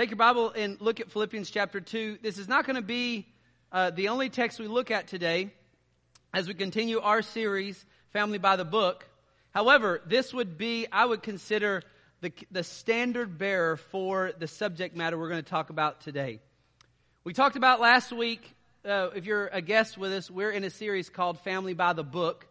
Take your Bible and look at Philippians chapter 2. This is not going to be uh, the only text we look at today as we continue our series, Family by the Book. However, this would be, I would consider, the, the standard bearer for the subject matter we're going to talk about today. We talked about last week, uh, if you're a guest with us, we're in a series called Family by the Book.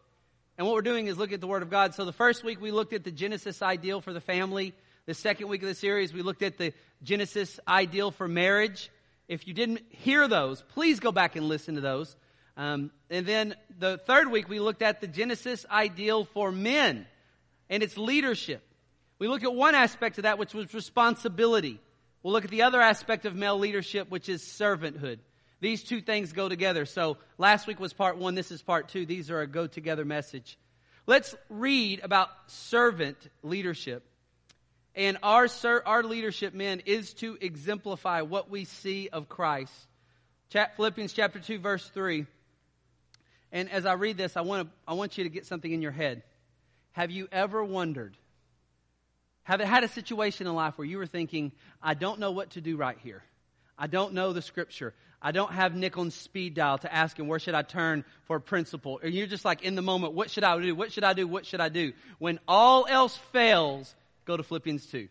And what we're doing is look at the Word of God. So the first week we looked at the Genesis ideal for the family. The second week of the series we looked at the Genesis ideal for marriage. If you didn't hear those, please go back and listen to those. Um, and then the third week we looked at the Genesis ideal for men and its leadership. We look at one aspect of that, which was responsibility. We'll look at the other aspect of male leadership, which is servanthood. These two things go together. So last week was part one. This is part two. These are a go together message. Let's read about servant leadership. And our, our leadership, men, is to exemplify what we see of Christ. Philippians chapter 2, verse 3. And as I read this, I want, to, I want you to get something in your head. Have you ever wondered, have had a situation in life where you were thinking, I don't know what to do right here? I don't know the scripture. I don't have Nick on speed dial to ask him, where should I turn for a principle? And you're just like in the moment, what should I do? What should I do? What should I do? When all else fails, go to Philippians 2.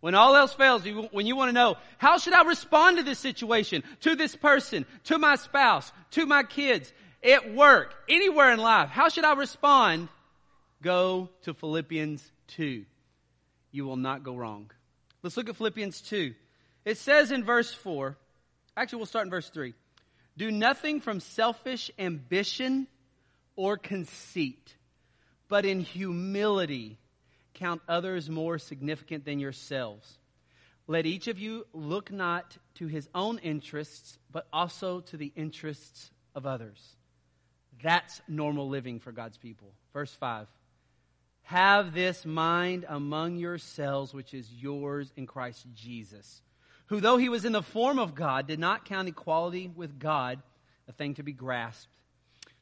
When all else fails, when you want to know, how should I respond to this situation, to this person, to my spouse, to my kids, at work, anywhere in life, how should I respond? Go to Philippians 2. You will not go wrong. Let's look at Philippians 2. It says in verse 4, Actually, we'll start in verse 3. Do nothing from selfish ambition or conceit, but in humility count others more significant than yourselves. Let each of you look not to his own interests, but also to the interests of others. That's normal living for God's people. Verse 5. Have this mind among yourselves, which is yours in Christ Jesus who, though he was in the form of God, did not count equality with God a thing to be grasped,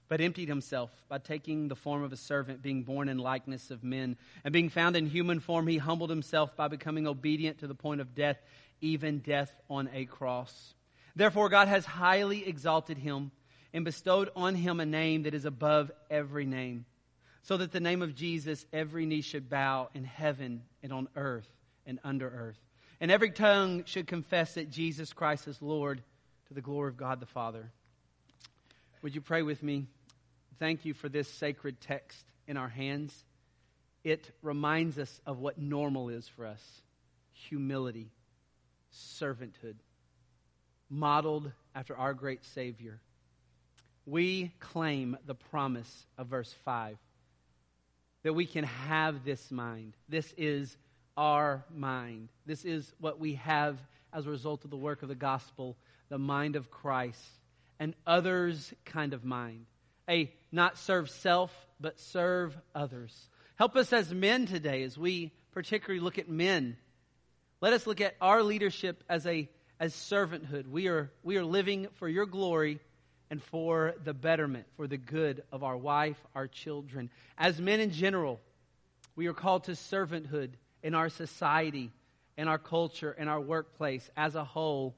but emptied himself by taking the form of a servant, being born in likeness of men. And being found in human form, he humbled himself by becoming obedient to the point of death, even death on a cross. Therefore, God has highly exalted him and bestowed on him a name that is above every name, so that the name of Jesus every knee should bow in heaven and on earth and under earth and every tongue should confess that Jesus Christ is Lord to the glory of God the Father. Would you pray with me? Thank you for this sacred text in our hands. It reminds us of what normal is for us humility, servanthood, modeled after our great Savior. We claim the promise of verse 5 that we can have this mind. This is our mind. This is what we have as a result of the work of the gospel the mind of Christ, an others kind of mind. A not serve self, but serve others. Help us as men today as we particularly look at men. Let us look at our leadership as a as servanthood. We are we are living for your glory and for the betterment, for the good of our wife, our children. As men in general, we are called to servanthood in our society, in our culture, in our workplace as a whole,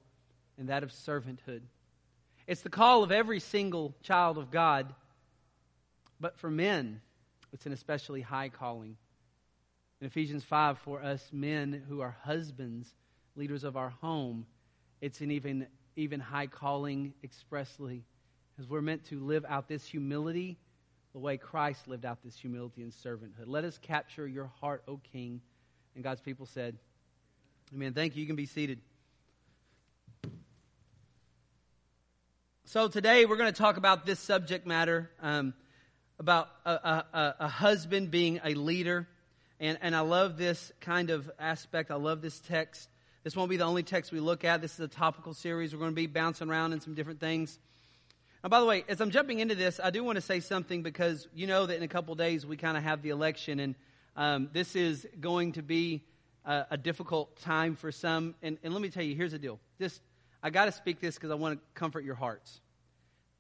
and that of servanthood. It's the call of every single child of God, but for men, it's an especially high calling. In Ephesians 5, for us men who are husbands, leaders of our home, it's an even, even high calling expressly, as we're meant to live out this humility the way Christ lived out this humility and servanthood. Let us capture your heart, O King. And God's people said, Amen. Thank you. You can be seated. So today we're going to talk about this subject matter um, about a, a, a, husband being a leader. And, and I love this kind of aspect. I love this text. This won't be the only text we look at. This is a topical series. We're going to be bouncing around in some different things. And by the way, as I'm jumping into this, I do want to say something because you know that in a couple days we kind of have the election. And um, this is going to be a, a difficult time for some. And, and, let me tell you, here's the deal. This, I got to speak this because I want to comfort your hearts.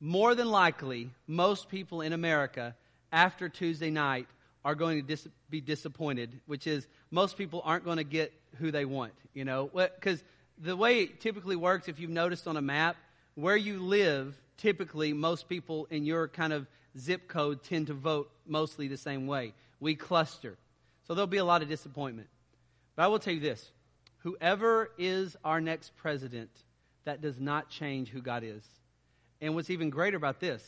More than likely, most people in America after Tuesday night are going to dis- be disappointed, which is most people aren't going to get who they want, you know, because the way it typically works, if you've noticed on a map, where you live, typically most people in your kind of zip code tend to vote mostly the same way. We cluster. So there'll be a lot of disappointment. But I will tell you this whoever is our next president, that does not change who God is. And what's even greater about this,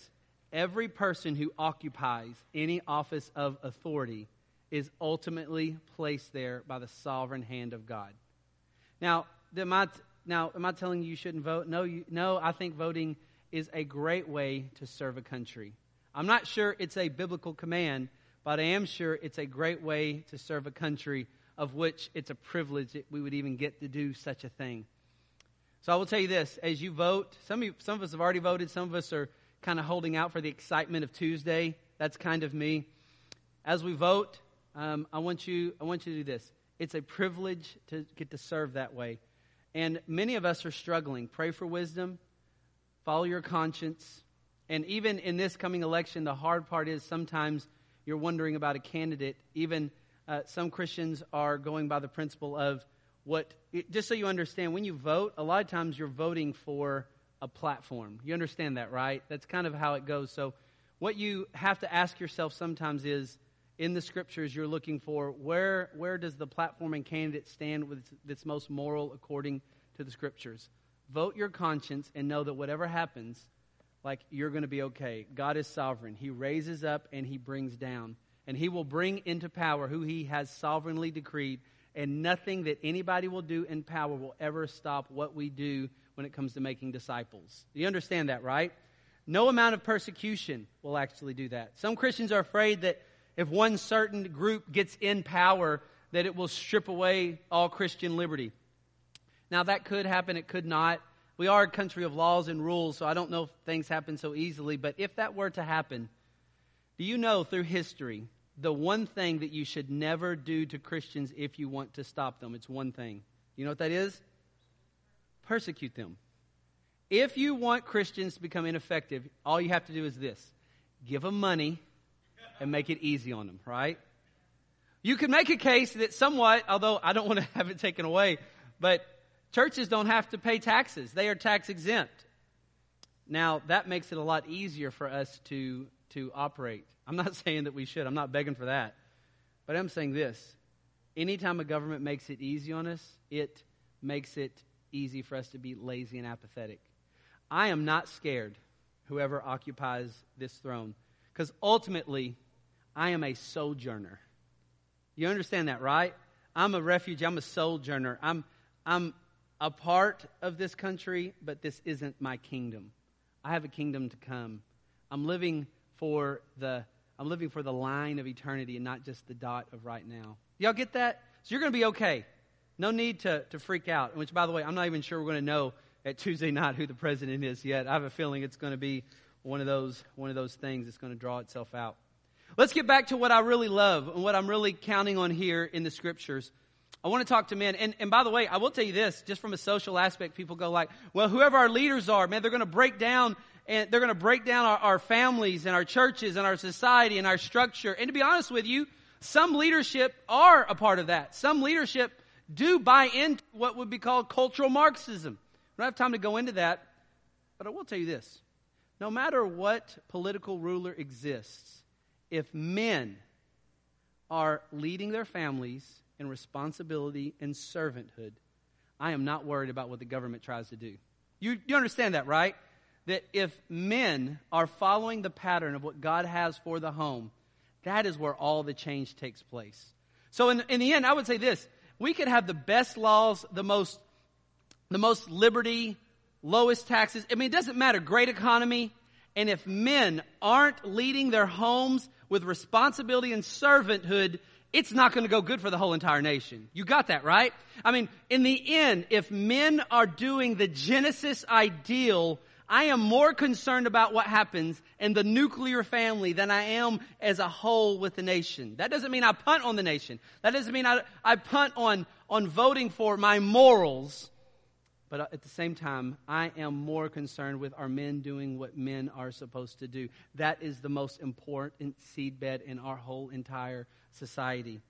every person who occupies any office of authority is ultimately placed there by the sovereign hand of God. Now, am I, now, am I telling you you shouldn't vote? No, you, no, I think voting is a great way to serve a country. I'm not sure it's a biblical command, but I am sure it's a great way to serve a country of which it's a privilege that we would even get to do such a thing. So I will tell you this as you vote, some of, you, some of us have already voted, some of us are kind of holding out for the excitement of Tuesday. That's kind of me. As we vote, um, I, want you, I want you to do this. It's a privilege to get to serve that way. And many of us are struggling. Pray for wisdom, follow your conscience. And even in this coming election, the hard part is sometimes you're wondering about a candidate. Even uh, some Christians are going by the principle of what, just so you understand, when you vote, a lot of times you're voting for a platform. You understand that, right? That's kind of how it goes. So, what you have to ask yourself sometimes is in the scriptures you're looking for where where does the platform and candidate stand with that's most moral according to the scriptures vote your conscience and know that whatever happens like you're going to be okay god is sovereign he raises up and he brings down and he will bring into power who he has sovereignly decreed and nothing that anybody will do in power will ever stop what we do when it comes to making disciples you understand that right no amount of persecution will actually do that some christians are afraid that if one certain group gets in power, that it will strip away all Christian liberty. Now, that could happen, it could not. We are a country of laws and rules, so I don't know if things happen so easily. But if that were to happen, do you know through history the one thing that you should never do to Christians if you want to stop them? It's one thing. You know what that is? Persecute them. If you want Christians to become ineffective, all you have to do is this give them money and make it easy on them, right? You could make a case that somewhat, although I don't want to have it taken away, but churches don't have to pay taxes. They are tax exempt. Now, that makes it a lot easier for us to, to operate. I'm not saying that we should, I'm not begging for that. But I'm saying this anytime a government makes it easy on us, it makes it easy for us to be lazy and apathetic. I am not scared, whoever occupies this throne, because ultimately, I am a sojourner. You understand that, right? I'm a refugee. I'm a sojourner. I'm, I'm a part of this country, but this isn't my kingdom. I have a kingdom to come. I'm living for the I'm living for the line of eternity and not just the dot of right now. Y'all get that? So you're going to be okay. No need to, to freak out. Which, by the way, I'm not even sure we're going to know at Tuesday night who the president is yet. I have a feeling it's going to be one of those one of those things that's going to draw itself out. Let's get back to what I really love and what I'm really counting on here in the scriptures. I want to talk to men. And, and by the way, I will tell you this, just from a social aspect, people go like, well, whoever our leaders are, man, they're going to break down and they're going to break down our, our families and our churches and our society and our structure. And to be honest with you, some leadership are a part of that. Some leadership do buy into what would be called cultural Marxism. I don't have time to go into that, but I will tell you this. No matter what political ruler exists, if men are leading their families in responsibility and servanthood, I am not worried about what the government tries to do. You, you understand that, right? That if men are following the pattern of what God has for the home, that is where all the change takes place. So in, in the end, I would say this. We could have the best laws, the most, the most liberty, lowest taxes. I mean, it doesn't matter. Great economy. And if men aren't leading their homes with responsibility and servanthood, it's not going to go good for the whole entire nation. You got that, right? I mean, in the end, if men are doing the Genesis ideal, I am more concerned about what happens in the nuclear family than I am as a whole with the nation. That doesn't mean I punt on the nation. That doesn't mean I, I punt on, on voting for my morals. But uh, at the same time, I am more concerned with our men doing what men are supposed to do. That is the most important seedbed in our whole entire society.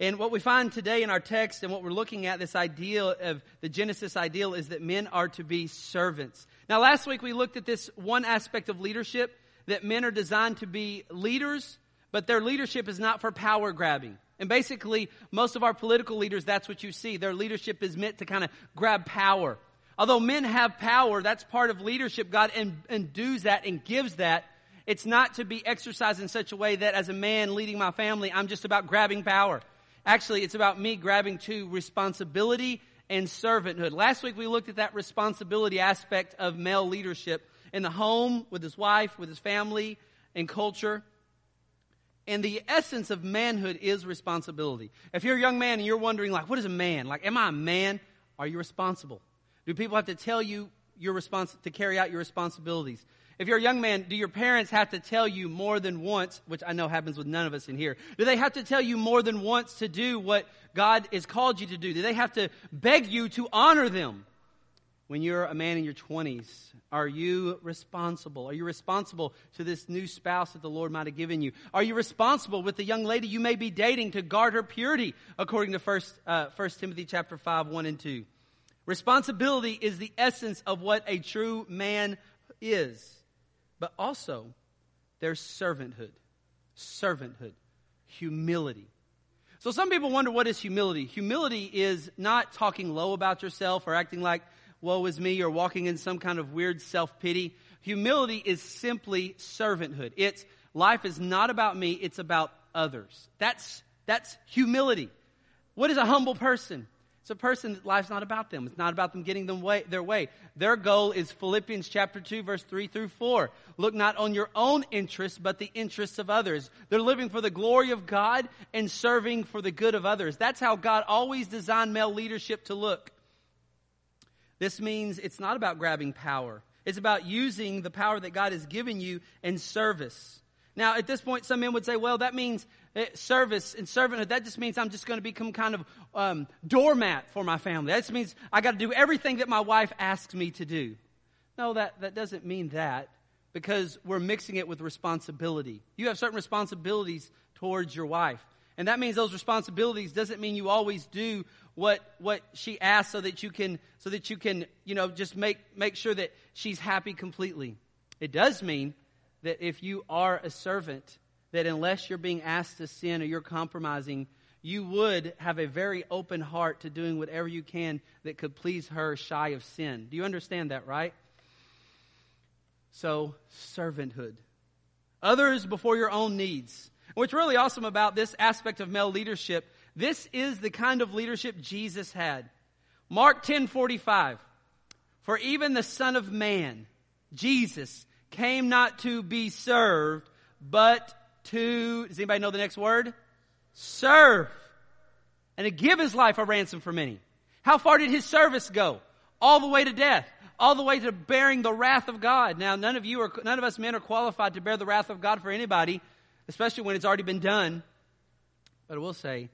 And what we find today in our text and what we're looking at, this ideal of the Genesis ideal, is that men are to be servants. Now, last week we looked at this one aspect of leadership that men are designed to be leaders, but their leadership is not for power grabbing. And basically, most of our political leaders, that's what you see. Their leadership is meant to kind of grab power. Although men have power, that's part of leadership. God endues that and gives that. It's not to be exercised in such a way that as a man leading my family, I'm just about grabbing power. Actually, it's about me grabbing to responsibility and servanthood. Last week we looked at that responsibility aspect of male leadership in the home, with his wife, with his family, and culture. And the essence of manhood is responsibility. If you're a young man and you're wondering, like, what is a man? Like, am I a man? Are you responsible? Do people have to tell you your response to carry out your responsibilities? If you're a young man, do your parents have to tell you more than once, which I know happens with none of us in here, do they have to tell you more than once to do what God has called you to do? Do they have to beg you to honor them? when you're a man in your 20s? Are you responsible? Are you responsible to this new spouse that the Lord might have given you? Are you responsible with the young lady you may be dating to guard her purity, according to 1, uh, 1 Timothy chapter 5, 1 and 2? Responsibility is the essence of what a true man is. But also, there's servanthood. Servanthood. Humility. So some people wonder what is humility? Humility is not talking low about yourself or acting like woe is me, or walking in some kind of weird self pity. Humility is simply servanthood. It's life is not about me, it's about others. That's, that's humility. What is a humble person? It's a person life's not about them. It's not about them getting them way, their way. Their goal is Philippians chapter 2 verse 3 through 4. Look not on your own interests, but the interests of others. They're living for the glory of God and serving for the good of others. That's how God always designed male leadership to look. This means it's not about grabbing power. It's about using the power that God has given you in service. Now, at this point, some men would say, well, that means eh, service and servanthood. That just means I'm just going to become kind of um, doormat for my family. That just means I got to do everything that my wife asks me to do. No, that, that doesn't mean that because we're mixing it with responsibility. You have certain responsibilities towards your wife. And that means those responsibilities doesn't mean you always do what what she asks so that you can so that you can you know just make make sure that she's happy completely it does mean that if you are a servant that unless you're being asked to sin or you're compromising you would have a very open heart to doing whatever you can that could please her shy of sin do you understand that right so servanthood others before your own needs what's really awesome about this aspect of male leadership this is the kind of leadership Jesus had. Mark 10:45. For even the son of man, Jesus, came not to be served, but to does anybody know the next word? Serve. And to give his life a ransom for many. How far did his service go? All the way to death. All the way to bearing the wrath of God. Now, none of you are, none of us men are qualified to bear the wrath of God for anybody, especially when it's already been done. But I will say,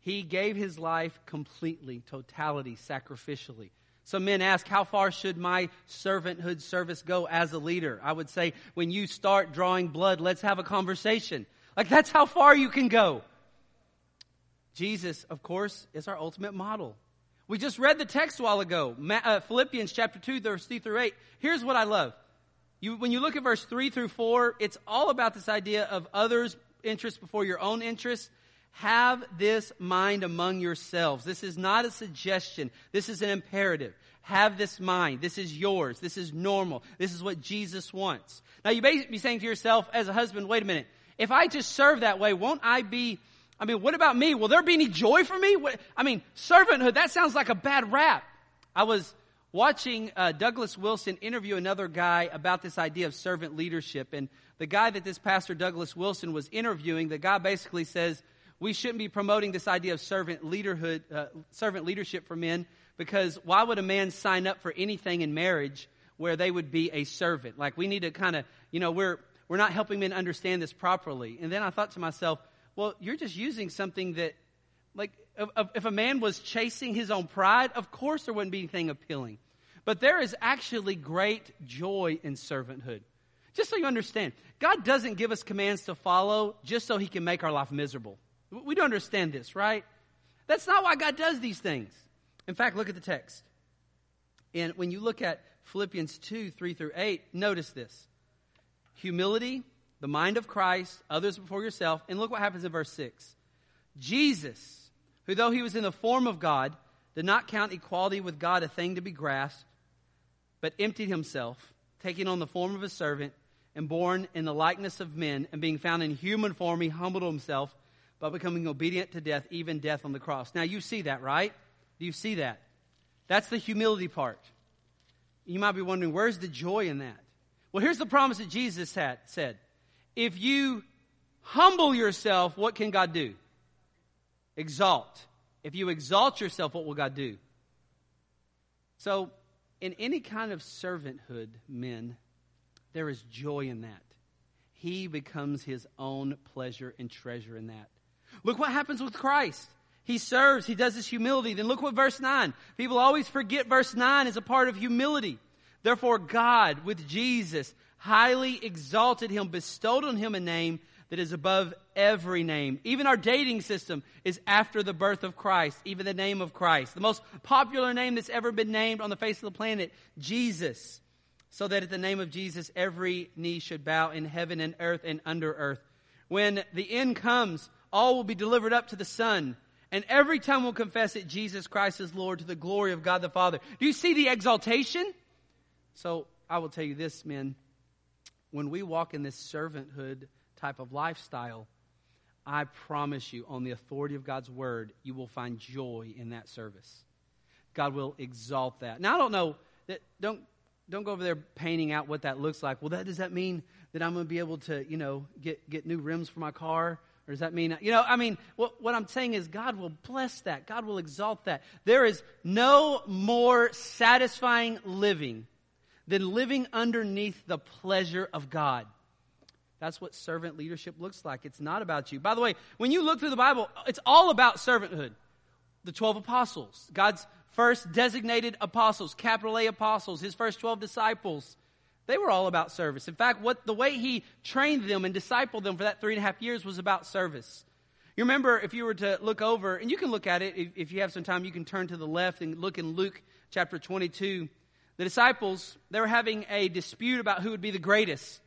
he gave his life completely, totality, sacrificially. Some men ask, how far should my servanthood service go as a leader? I would say, when you start drawing blood, let's have a conversation. Like, that's how far you can go. Jesus, of course, is our ultimate model. We just read the text a while ago, uh, Philippians chapter 2, verse 3 through 8. Here's what I love. You, when you look at verse 3 through 4, it's all about this idea of others' interests before your own interests. Have this mind among yourselves. This is not a suggestion. This is an imperative. Have this mind. This is yours. This is normal. This is what Jesus wants. Now you may be saying to yourself as a husband, wait a minute. If I just serve that way, won't I be, I mean, what about me? Will there be any joy for me? What, I mean, servanthood, that sounds like a bad rap. I was watching uh, Douglas Wilson interview another guy about this idea of servant leadership. And the guy that this pastor Douglas Wilson was interviewing, the guy basically says, we shouldn't be promoting this idea of servant leaderhood, uh, servant leadership for men, because why would a man sign up for anything in marriage where they would be a servant? Like we need to kind of, you know, we're we're not helping men understand this properly. And then I thought to myself, well, you're just using something that, like, if, if a man was chasing his own pride, of course there wouldn't be anything appealing. But there is actually great joy in servanthood. Just so you understand, God doesn't give us commands to follow just so he can make our life miserable. We don't understand this, right? That's not why God does these things. In fact, look at the text. And when you look at Philippians 2 3 through 8, notice this humility, the mind of Christ, others before yourself. And look what happens in verse 6. Jesus, who though he was in the form of God, did not count equality with God a thing to be grasped, but emptied himself, taking on the form of a servant, and born in the likeness of men, and being found in human form, he humbled himself by becoming obedient to death, even death on the cross. Now you see that, right? Do you see that? That's the humility part. You might be wondering, where's the joy in that? Well, here's the promise that Jesus had said. If you humble yourself, what can God do? Exalt. If you exalt yourself, what will God do? So, in any kind of servanthood, men, there is joy in that. He becomes his own pleasure and treasure in that. Look what happens with Christ. He serves, he does his humility. Then look what verse 9. People always forget verse 9 is a part of humility. Therefore, God, with Jesus, highly exalted him, bestowed on him a name that is above every name. Even our dating system is after the birth of Christ, even the name of Christ. The most popular name that's ever been named on the face of the planet, Jesus. So that at the name of Jesus, every knee should bow in heaven and earth and under earth. When the end comes, all will be delivered up to the Son and every tongue will confess that Jesus Christ is Lord to the glory of God the Father. Do you see the exaltation? So I will tell you this, men. When we walk in this servanthood type of lifestyle, I promise you, on the authority of God's word, you will find joy in that service. God will exalt that. Now, I don't know that don't don't go over there painting out what that looks like. Well, that does that mean that I'm going to be able to, you know, get get new rims for my car? Or does that mean, you know, I mean, what, what I'm saying is God will bless that. God will exalt that. There is no more satisfying living than living underneath the pleasure of God. That's what servant leadership looks like. It's not about you. By the way, when you look through the Bible, it's all about servanthood. The 12 apostles, God's first designated apostles, capital A apostles, his first 12 disciples. They were all about service. In fact, what the way he trained them and discipled them for that three and a half years was about service. You remember, if you were to look over, and you can look at it if, if you have some time, you can turn to the left and look in Luke chapter 22. The disciples, they were having a dispute about who would be the greatest.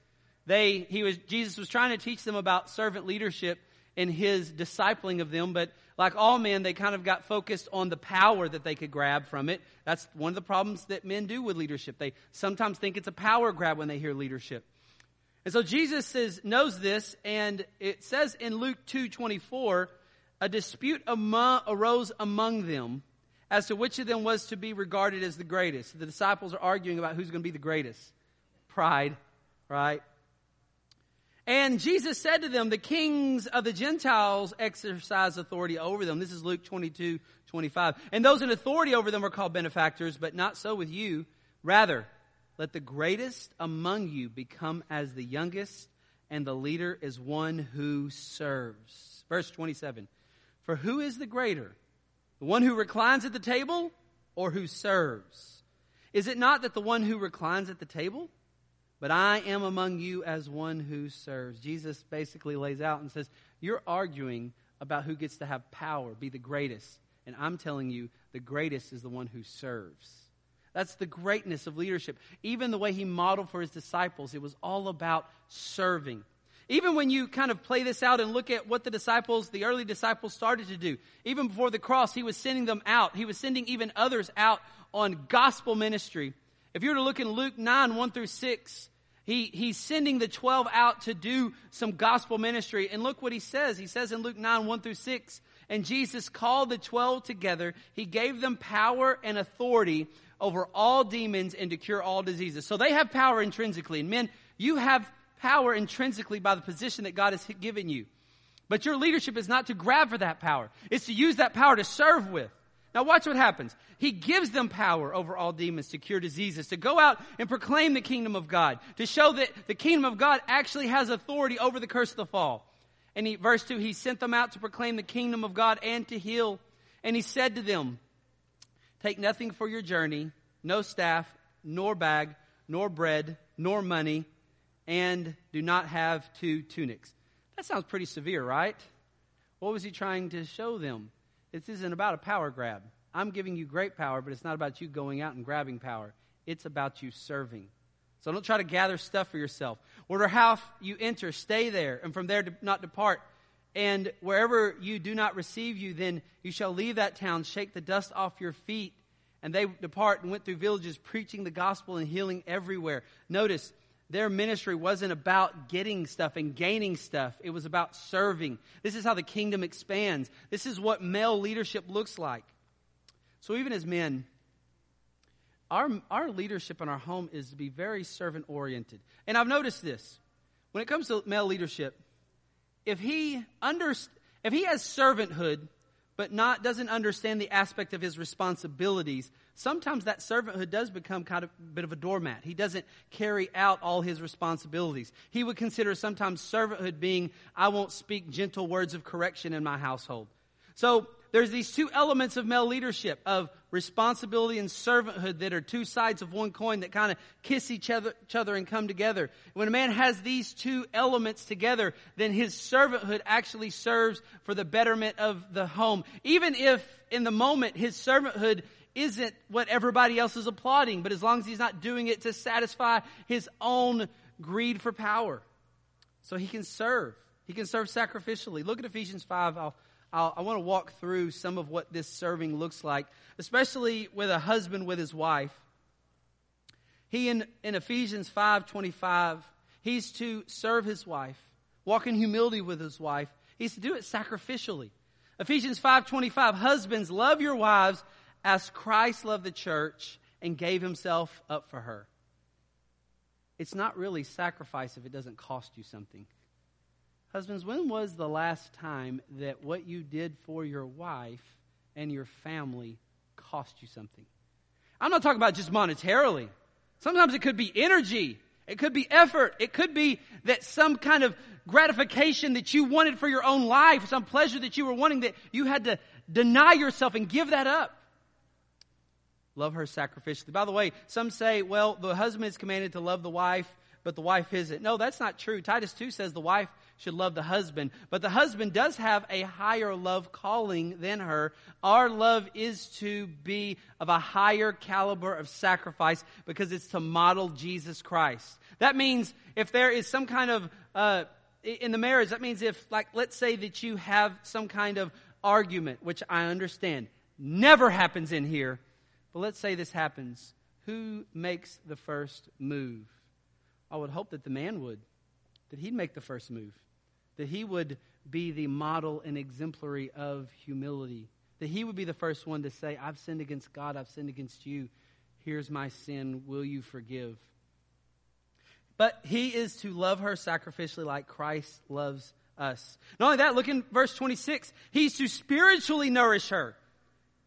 They, he was, Jesus was trying to teach them about servant leadership in his discipling of them, but like all men, they kind of got focused on the power that they could grab from it. That's one of the problems that men do with leadership. They sometimes think it's a power grab when they hear leadership. And so Jesus says, knows this, and it says in Luke 2.24, a dispute among, arose among them as to which of them was to be regarded as the greatest. The disciples are arguing about who's going to be the greatest. Pride, right? And Jesus said to them, the kings of the Gentiles exercise authority over them. This is Luke 22, 25. And those in authority over them are called benefactors, but not so with you. Rather, let the greatest among you become as the youngest, and the leader is one who serves. Verse 27. For who is the greater? The one who reclines at the table or who serves? Is it not that the one who reclines at the table but I am among you as one who serves. Jesus basically lays out and says, You're arguing about who gets to have power, be the greatest. And I'm telling you, the greatest is the one who serves. That's the greatness of leadership. Even the way he modeled for his disciples, it was all about serving. Even when you kind of play this out and look at what the disciples, the early disciples started to do, even before the cross, he was sending them out. He was sending even others out on gospel ministry. If you were to look in Luke 9, 1 through 6, he, he's sending the 12 out to do some gospel ministry. And look what he says. He says in Luke 9, 1 through 6, and Jesus called the 12 together. He gave them power and authority over all demons and to cure all diseases. So they have power intrinsically. And men, you have power intrinsically by the position that God has given you. But your leadership is not to grab for that power. It's to use that power to serve with. Now watch what happens. He gives them power over all demons to cure diseases, to go out and proclaim the kingdom of God, to show that the kingdom of God actually has authority over the curse of the fall. And he, verse 2, he sent them out to proclaim the kingdom of God and to heal. And he said to them, Take nothing for your journey, no staff, nor bag, nor bread, nor money, and do not have two tunics. That sounds pretty severe, right? What was he trying to show them? This isn't about a power grab. I'm giving you great power, but it's not about you going out and grabbing power. It's about you serving. So don't try to gather stuff for yourself. Whatever house you enter, stay there, and from there not depart. And wherever you do not receive you, then you shall leave that town, shake the dust off your feet. And they depart and went through villages, preaching the gospel and healing everywhere. Notice, their ministry wasn't about getting stuff and gaining stuff. It was about serving. This is how the kingdom expands. This is what male leadership looks like. So even as men, our, our leadership in our home is to be very servant oriented. And I've noticed this. When it comes to male leadership, if he under, if he has servanthood, but not doesn't understand the aspect of his responsibilities, sometimes that servanthood does become kind of a bit of a doormat. He doesn't carry out all his responsibilities. He would consider sometimes servanthood being, I won't speak gentle words of correction in my household. So there's these two elements of male leadership of responsibility and servanthood that are two sides of one coin that kind of kiss each other, each other and come together. When a man has these two elements together, then his servanthood actually serves for the betterment of the home. Even if in the moment his servanthood isn't what everybody else is applauding, but as long as he's not doing it to satisfy his own greed for power. So he can serve. He can serve sacrificially. Look at Ephesians 5. I'll I'll, i want to walk through some of what this serving looks like, especially with a husband with his wife. He in, in Ephesians 5:25, he's to serve his wife, walk in humility with his wife. He's to do it sacrificially. Ephesians 5:25, husbands, love your wives as Christ loved the church and gave himself up for her. It's not really sacrifice if it doesn't cost you something. Husbands, when was the last time that what you did for your wife and your family cost you something? I'm not talking about just monetarily. Sometimes it could be energy. It could be effort. It could be that some kind of gratification that you wanted for your own life, some pleasure that you were wanting that you had to deny yourself and give that up. Love her sacrificially. By the way, some say, well, the husband is commanded to love the wife, but the wife isn't. No, that's not true. Titus 2 says the wife should love the husband. But the husband does have a higher love calling than her. Our love is to be of a higher caliber of sacrifice because it's to model Jesus Christ. That means if there is some kind of, uh, in the marriage, that means if, like, let's say that you have some kind of argument, which I understand never happens in here, but let's say this happens. Who makes the first move? I would hope that the man would, that he'd make the first move that he would be the model and exemplary of humility. That he would be the first one to say, I've sinned against God, I've sinned against you. Here's my sin. Will you forgive? But he is to love her sacrificially like Christ loves us. Not only that, look in verse 26. He's to spiritually nourish her.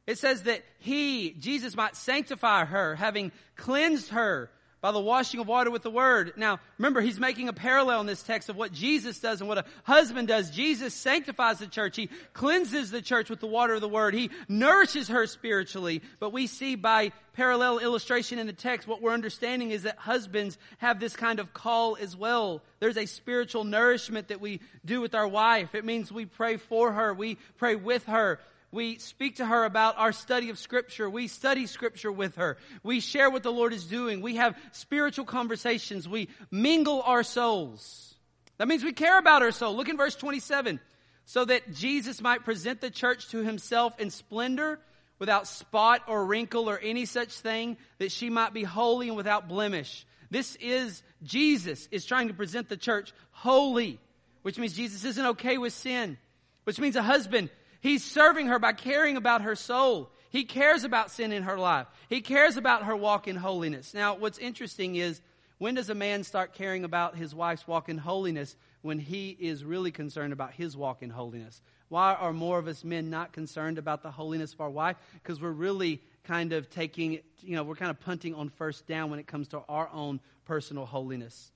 It says that he, Jesus, might sanctify her, having cleansed her by the washing of water with the word. Now, remember, he's making a parallel in this text of what Jesus does and what a husband does. Jesus sanctifies the church. He cleanses the church with the water of the word. He nourishes her spiritually. But we see by parallel illustration in the text, what we're understanding is that husbands have this kind of call as well. There's a spiritual nourishment that we do with our wife. It means we pray for her. We pray with her. We speak to her about our study of Scripture. We study Scripture with her. We share what the Lord is doing. We have spiritual conversations. We mingle our souls. That means we care about our soul. Look in verse 27. So that Jesus might present the church to himself in splendor, without spot or wrinkle or any such thing, that she might be holy and without blemish. This is Jesus is trying to present the church holy, which means Jesus isn't okay with sin, which means a husband He's serving her by caring about her soul. He cares about sin in her life. He cares about her walk in holiness. Now, what's interesting is when does a man start caring about his wife's walk in holiness? When he is really concerned about his walk in holiness. Why are more of us men not concerned about the holiness of our wife? Because we're really kind of taking, you know, we're kind of punting on first down when it comes to our own personal holiness.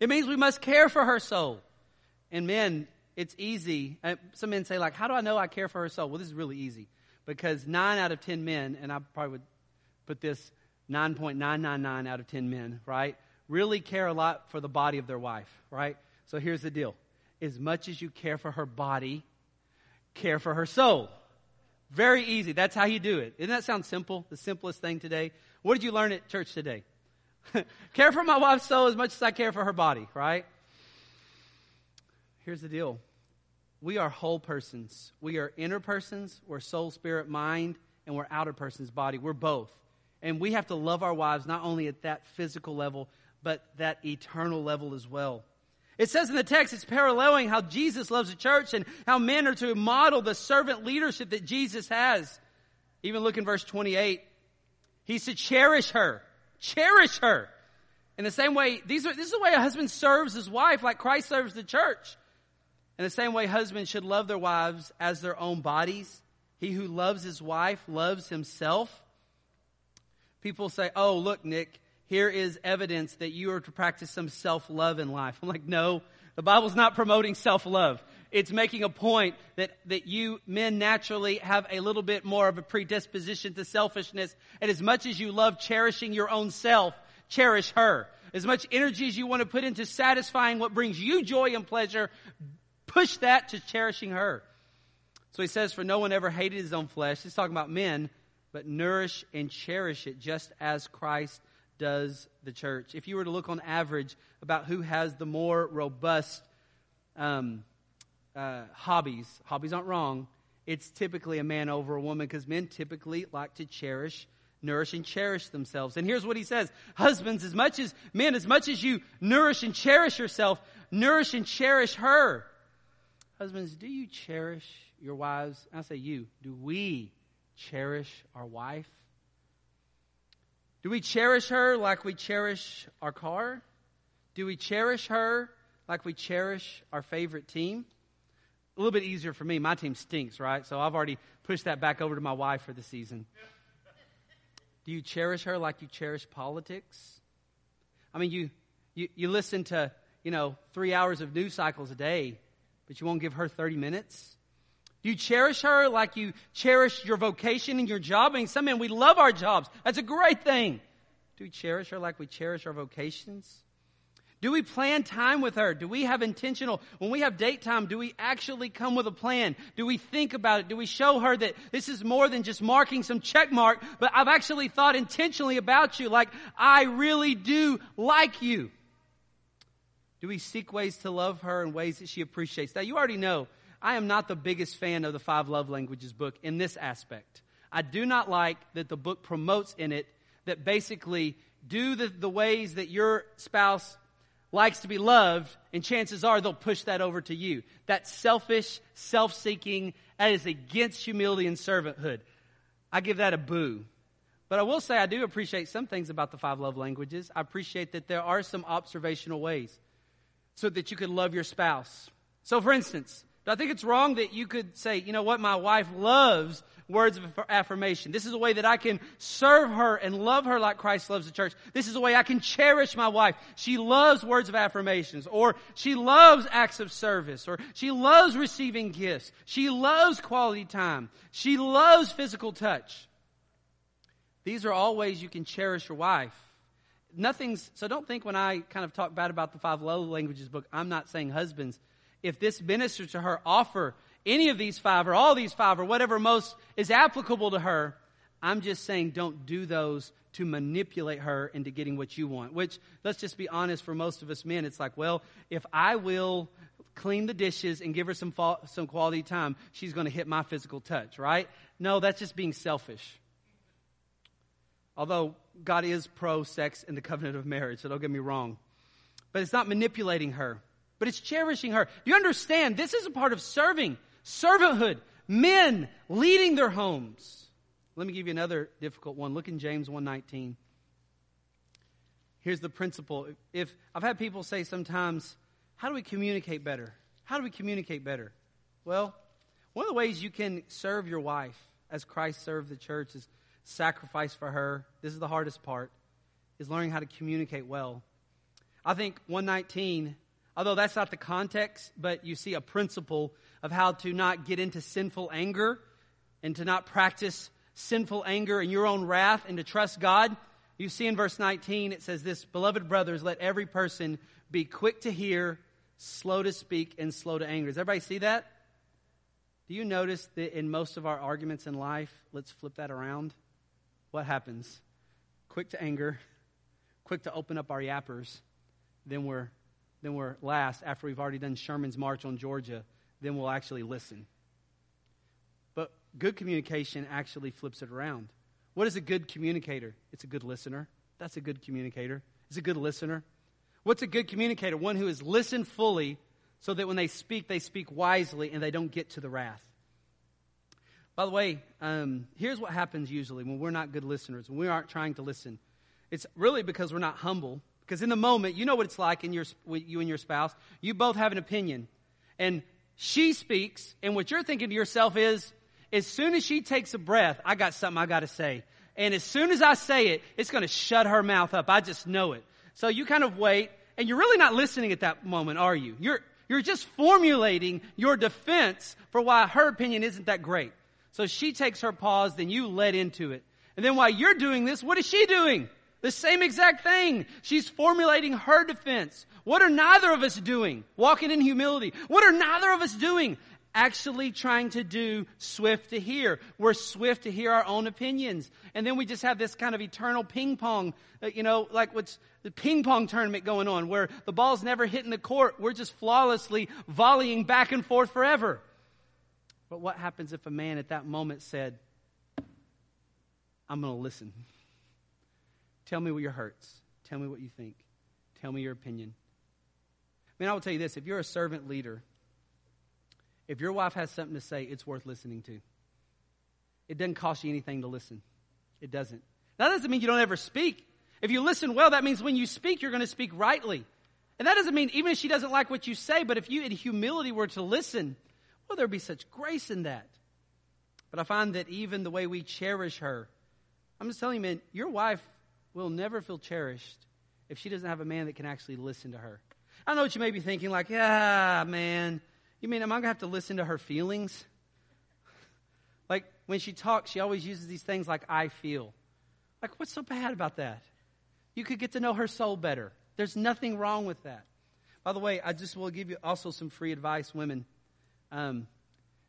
It means we must care for her soul. And men, it's easy. Uh, some men say, like, how do I know I care for her soul? Well, this is really easy because nine out of 10 men, and I probably would put this 9.999 out of 10 men, right, really care a lot for the body of their wife, right? So here's the deal. As much as you care for her body, Care for her soul. Very easy. That's how you do it. Doesn't that sound simple? The simplest thing today. What did you learn at church today? care for my wife's soul as much as I care for her body, right? Here's the deal. We are whole persons. We are inner persons. We're soul, spirit, mind, and we're outer person's body. We're both. And we have to love our wives not only at that physical level, but that eternal level as well. It says in the text, it's paralleling how Jesus loves the church and how men are to model the servant leadership that Jesus has. Even look in verse 28. He's to cherish her. Cherish her. In the same way, these are, this is the way a husband serves his wife, like Christ serves the church. In the same way, husbands should love their wives as their own bodies. He who loves his wife loves himself. People say, oh, look, Nick, here is evidence that you are to practice some self-love in life. I'm like, no, the Bible's not promoting self-love. It's making a point that, that you men naturally have a little bit more of a predisposition to selfishness. And as much as you love cherishing your own self, cherish her. As much energy as you want to put into satisfying what brings you joy and pleasure, push that to cherishing her. So he says, for no one ever hated his own flesh. He's talking about men, but nourish and cherish it just as Christ does the church. If you were to look on average about who has the more robust um, uh, hobbies, hobbies aren't wrong. It's typically a man over a woman because men typically like to cherish, nourish, and cherish themselves. And here's what he says Husbands, as much as men, as much as you nourish and cherish yourself, nourish and cherish her. Husbands, do you cherish your wives? I say you. Do we cherish our wife? Do we cherish her like we cherish our car? Do we cherish her like we cherish our favorite team? A little bit easier for me. My team stinks, right? So I've already pushed that back over to my wife for the season. Do you cherish her like you cherish politics? I mean, you, you, you listen to, you know, three hours of news cycles a day, but you won't give her 30 minutes? Do you cherish her like you cherish your vocation and your job? I mean, some men, we love our jobs. That's a great thing. Do we cherish her like we cherish our vocations? Do we plan time with her? Do we have intentional, when we have date time, do we actually come with a plan? Do we think about it? Do we show her that this is more than just marking some check mark, but I've actually thought intentionally about you, like I really do like you? Do we seek ways to love her in ways that she appreciates? Now you already know I am not the biggest fan of the five love languages book in this aspect. I do not like that the book promotes in it that basically do the, the ways that your spouse likes to be loved, and chances are they'll push that over to you. That selfish, self-seeking, that is against humility and servanthood. I give that a boo. But I will say I do appreciate some things about the five love languages. I appreciate that there are some observational ways so that you can love your spouse. So for instance, do I think it's wrong that you could say, you know what, my wife loves words of affirmation. This is a way that I can serve her and love her like Christ loves the church. This is a way I can cherish my wife. She loves words of affirmations, or she loves acts of service, or she loves receiving gifts. She loves quality time. She loves physical touch. These are all ways you can cherish your wife. Nothing's, so don't think when I kind of talk bad about the five love languages book, I'm not saying husbands if this minister to her offer any of these five or all these five or whatever most is applicable to her, I'm just saying don't do those to manipulate her into getting what you want. Which, let's just be honest, for most of us men, it's like, well, if I will clean the dishes and give her some, some quality time, she's going to hit my physical touch, right? No, that's just being selfish. Although God is pro sex in the covenant of marriage, so don't get me wrong. But it's not manipulating her but it's cherishing her. Do you understand? This is a part of serving, servanthood, men leading their homes. Let me give you another difficult one. Look in James 1:19. Here's the principle. If I've had people say sometimes, how do we communicate better? How do we communicate better? Well, one of the ways you can serve your wife as Christ served the church is sacrifice for her. This is the hardest part, is learning how to communicate well. I think 119 Although that's not the context, but you see a principle of how to not get into sinful anger and to not practice sinful anger in your own wrath and to trust God. You see in verse 19, it says this, Beloved brothers, let every person be quick to hear, slow to speak, and slow to anger. Does everybody see that? Do you notice that in most of our arguments in life, let's flip that around? What happens? Quick to anger, quick to open up our yappers, then we're then we're last after we've already done Sherman's March on Georgia, then we'll actually listen. But good communication actually flips it around. What is a good communicator? It's a good listener. That's a good communicator. It's a good listener. What's a good communicator? One who has listened fully so that when they speak, they speak wisely and they don't get to the wrath. By the way, um, here's what happens usually when we're not good listeners, when we aren't trying to listen. It's really because we're not humble. Because in the moment, you know what it's like in your, you and your spouse. You both have an opinion. And she speaks, and what you're thinking to yourself is, as soon as she takes a breath, I got something I got to say. And as soon as I say it, it's going to shut her mouth up. I just know it. So you kind of wait, and you're really not listening at that moment, are you? You're, you're just formulating your defense for why her opinion isn't that great. So she takes her pause, then you let into it. And then while you're doing this, what is she doing? The same exact thing. She's formulating her defense. What are neither of us doing? Walking in humility. What are neither of us doing? Actually trying to do swift to hear. We're swift to hear our own opinions. And then we just have this kind of eternal ping pong, uh, you know, like what's the ping pong tournament going on where the ball's never hitting the court. We're just flawlessly volleying back and forth forever. But what happens if a man at that moment said, I'm going to listen? Tell me what your hurts. Tell me what you think. Tell me your opinion. I mean, I will tell you this if you're a servant leader, if your wife has something to say, it's worth listening to. It doesn't cost you anything to listen. It doesn't. That doesn't mean you don't ever speak. If you listen well, that means when you speak, you're going to speak rightly. And that doesn't mean even if she doesn't like what you say, but if you in humility were to listen, well, there'd be such grace in that. But I find that even the way we cherish her, I'm just telling you, man, your wife will never feel cherished if she doesn't have a man that can actually listen to her. I know what you may be thinking, like, yeah, man, you mean am I going to have to listen to her feelings? Like, when she talks, she always uses these things like, I feel. Like, what's so bad about that? You could get to know her soul better. There's nothing wrong with that. By the way, I just will give you also some free advice, women. Um,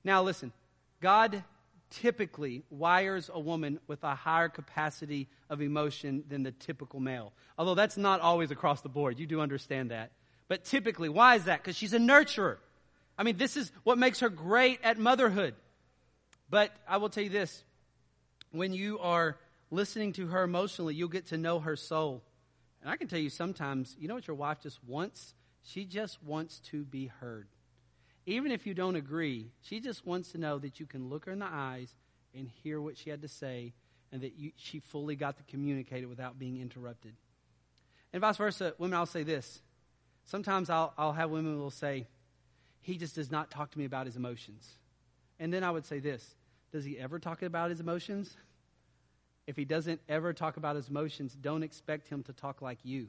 now, listen, God typically wires a woman with a higher capacity of emotion than the typical male. Although that's not always across the board. You do understand that. But typically, why is that? Because she's a nurturer. I mean, this is what makes her great at motherhood. But I will tell you this when you are listening to her emotionally, you'll get to know her soul. And I can tell you sometimes, you know what your wife just wants? She just wants to be heard. Even if you don't agree, she just wants to know that you can look her in the eyes and hear what she had to say and that you, she fully got to communicate it without being interrupted. And vice versa, women, I'll say this. Sometimes I'll, I'll have women will say, he just does not talk to me about his emotions. And then I would say this Does he ever talk about his emotions? If he doesn't ever talk about his emotions, don't expect him to talk like you.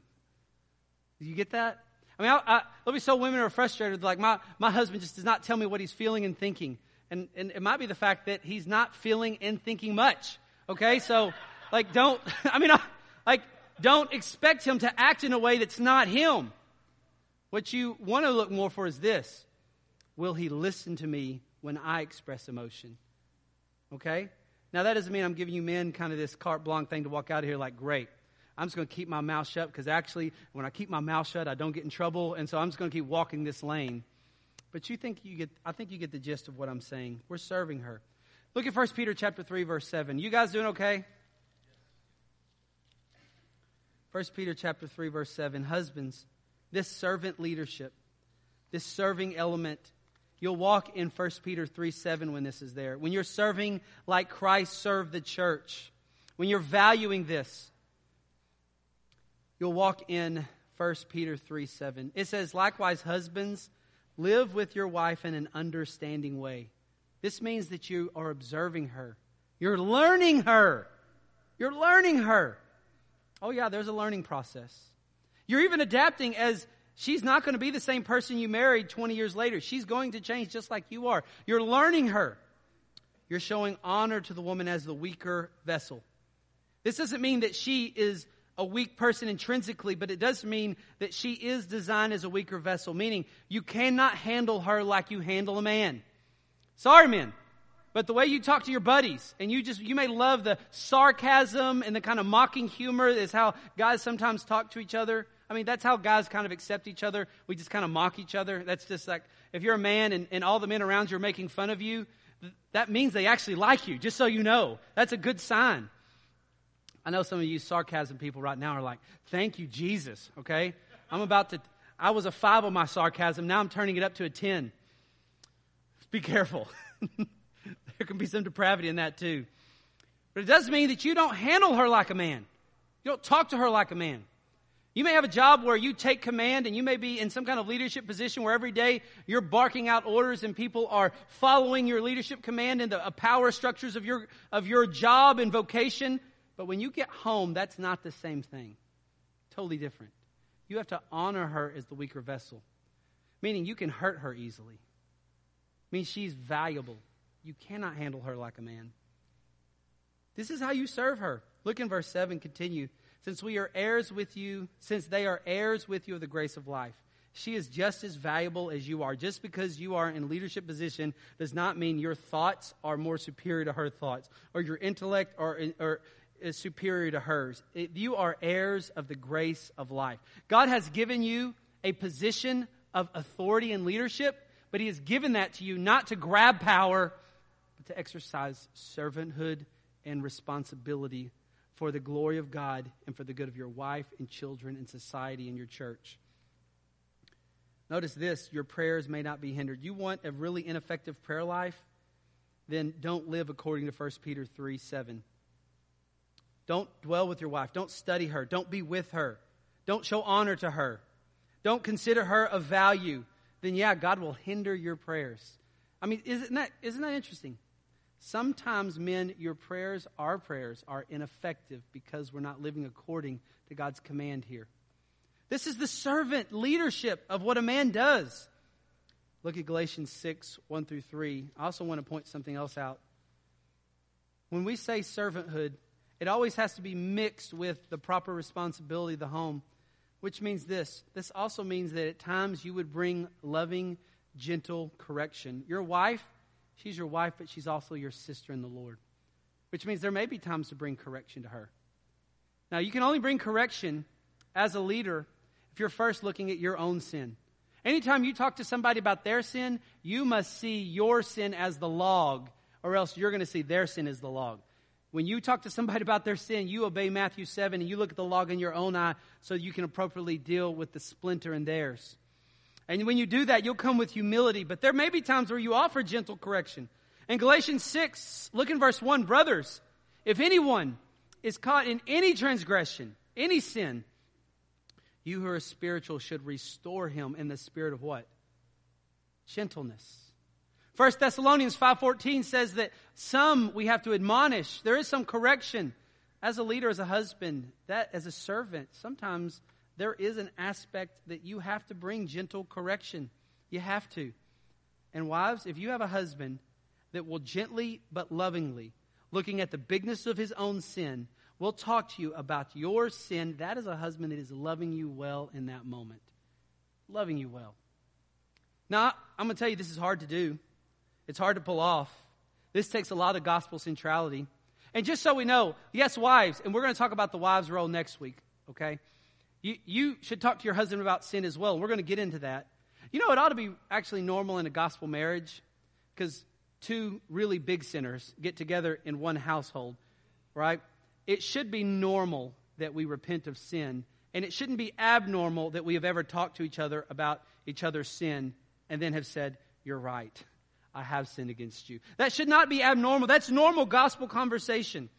Do you get that? I mean, I, I, there'll so women are frustrated, like, my, my husband just does not tell me what he's feeling and thinking. And, and it might be the fact that he's not feeling and thinking much. Okay? So, like, don't, I mean, I, like, don't expect him to act in a way that's not him. What you want to look more for is this Will he listen to me when I express emotion? Okay? Now, that doesn't mean I'm giving you men kind of this carte blanche thing to walk out of here like, great. I'm just going to keep my mouth shut because actually, when I keep my mouth shut, I don't get in trouble. And so I'm just going to keep walking this lane. But you think you get, I think you get the gist of what I'm saying. We're serving her. Look at 1 Peter chapter 3, verse 7. You guys doing okay? 1 Peter chapter 3, verse 7. Husbands, this servant leadership, this serving element, you'll walk in 1 Peter 3, 7 when this is there. When you're serving like Christ served the church, when you're valuing this, You'll walk in 1 Peter 3 7. It says, Likewise, husbands, live with your wife in an understanding way. This means that you are observing her. You're learning her. You're learning her. Oh, yeah, there's a learning process. You're even adapting as she's not going to be the same person you married 20 years later. She's going to change just like you are. You're learning her. You're showing honor to the woman as the weaker vessel. This doesn't mean that she is a weak person intrinsically, but it does mean that she is designed as a weaker vessel, meaning you cannot handle her like you handle a man. Sorry, men. But the way you talk to your buddies, and you just, you may love the sarcasm and the kind of mocking humor is how guys sometimes talk to each other. I mean, that's how guys kind of accept each other. We just kind of mock each other. That's just like, if you're a man and, and all the men around you are making fun of you, that means they actually like you, just so you know. That's a good sign. I know some of you sarcasm people right now are like, thank you, Jesus, okay? I'm about to, I was a five on my sarcasm. Now I'm turning it up to a 10. Be careful. there can be some depravity in that too. But it doesn't mean that you don't handle her like a man. You don't talk to her like a man. You may have a job where you take command and you may be in some kind of leadership position where every day you're barking out orders and people are following your leadership command and the uh, power structures of your, of your job and vocation. But when you get home, that's not the same thing. Totally different. You have to honor her as the weaker vessel, meaning you can hurt her easily. Means she's valuable. You cannot handle her like a man. This is how you serve her. Look in verse 7, continue. Since we are heirs with you, since they are heirs with you of the grace of life, she is just as valuable as you are. Just because you are in leadership position does not mean your thoughts are more superior to her thoughts, or your intellect or, or is superior to hers. You are heirs of the grace of life. God has given you a position of authority and leadership, but He has given that to you not to grab power, but to exercise servanthood and responsibility for the glory of God and for the good of your wife and children and society and your church. Notice this your prayers may not be hindered. You want a really ineffective prayer life? Then don't live according to 1 Peter 3 7. Don't dwell with your wife. Don't study her. Don't be with her. Don't show honor to her. Don't consider her of value. Then, yeah, God will hinder your prayers. I mean, isn't that, isn't that interesting? Sometimes, men, your prayers, our prayers, are ineffective because we're not living according to God's command here. This is the servant leadership of what a man does. Look at Galatians 6, 1 through 3. I also want to point something else out. When we say servanthood, it always has to be mixed with the proper responsibility of the home, which means this. This also means that at times you would bring loving, gentle correction. Your wife She's your wife, but she's also your sister in the Lord. Which means there may be times to bring correction to her. Now, you can only bring correction as a leader if you're first looking at your own sin. Anytime you talk to somebody about their sin, you must see your sin as the log, or else you're going to see their sin as the log. When you talk to somebody about their sin, you obey Matthew 7 and you look at the log in your own eye so you can appropriately deal with the splinter in theirs. And when you do that, you'll come with humility. But there may be times where you offer gentle correction. In Galatians 6, look in verse 1. Brothers, if anyone is caught in any transgression, any sin, you who are spiritual should restore him in the spirit of what? Gentleness. 1 Thessalonians 5.14 says that some we have to admonish. There is some correction. As a leader, as a husband, that as a servant, sometimes there is an aspect that you have to bring gentle correction. You have to. And wives, if you have a husband that will gently but lovingly, looking at the bigness of his own sin, will talk to you about your sin, that is a husband that is loving you well in that moment. Loving you well. Now, I'm going to tell you this is hard to do. It's hard to pull off. This takes a lot of gospel centrality. And just so we know, yes, wives, and we're going to talk about the wives' role next week, okay? You, you should talk to your husband about sin as well. We're going to get into that. You know, it ought to be actually normal in a gospel marriage because two really big sinners get together in one household, right? It should be normal that we repent of sin, and it shouldn't be abnormal that we have ever talked to each other about each other's sin and then have said, You're right. I have sinned against you. That should not be abnormal. That's normal gospel conversation.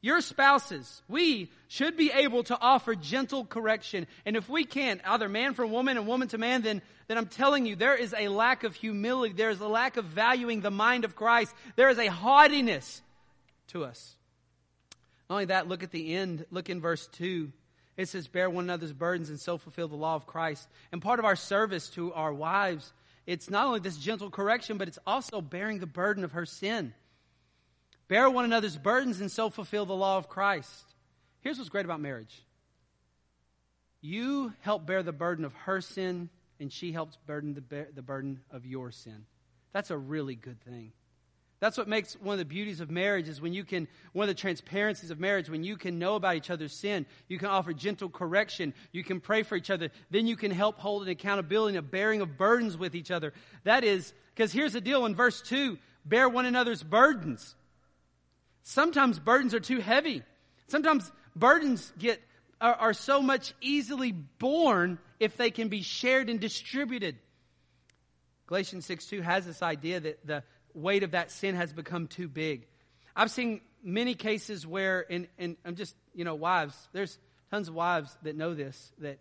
Your spouses, we should be able to offer gentle correction. And if we can't, either man from woman and woman to man, then, then I'm telling you, there is a lack of humility. There is a lack of valuing the mind of Christ. There is a haughtiness to us. Not only that, look at the end. Look in verse 2. It says, Bear one another's burdens and so fulfill the law of Christ. And part of our service to our wives, it's not only this gentle correction, but it's also bearing the burden of her sin. Bear one another's burdens and so fulfill the law of Christ. Here's what's great about marriage you help bear the burden of her sin, and she helps burden the, the burden of your sin. That's a really good thing. That's what makes one of the beauties of marriage is when you can, one of the transparencies of marriage, when you can know about each other's sin, you can offer gentle correction, you can pray for each other, then you can help hold an accountability and a bearing of burdens with each other. That is, because here's the deal in verse 2 bear one another's burdens. Sometimes burdens are too heavy. Sometimes burdens get, are, are so much easily borne if they can be shared and distributed. Galatians 6 2 has this idea that the weight of that sin has become too big. I've seen many cases where, and, and I'm just, you know, wives, there's tons of wives that know this, that,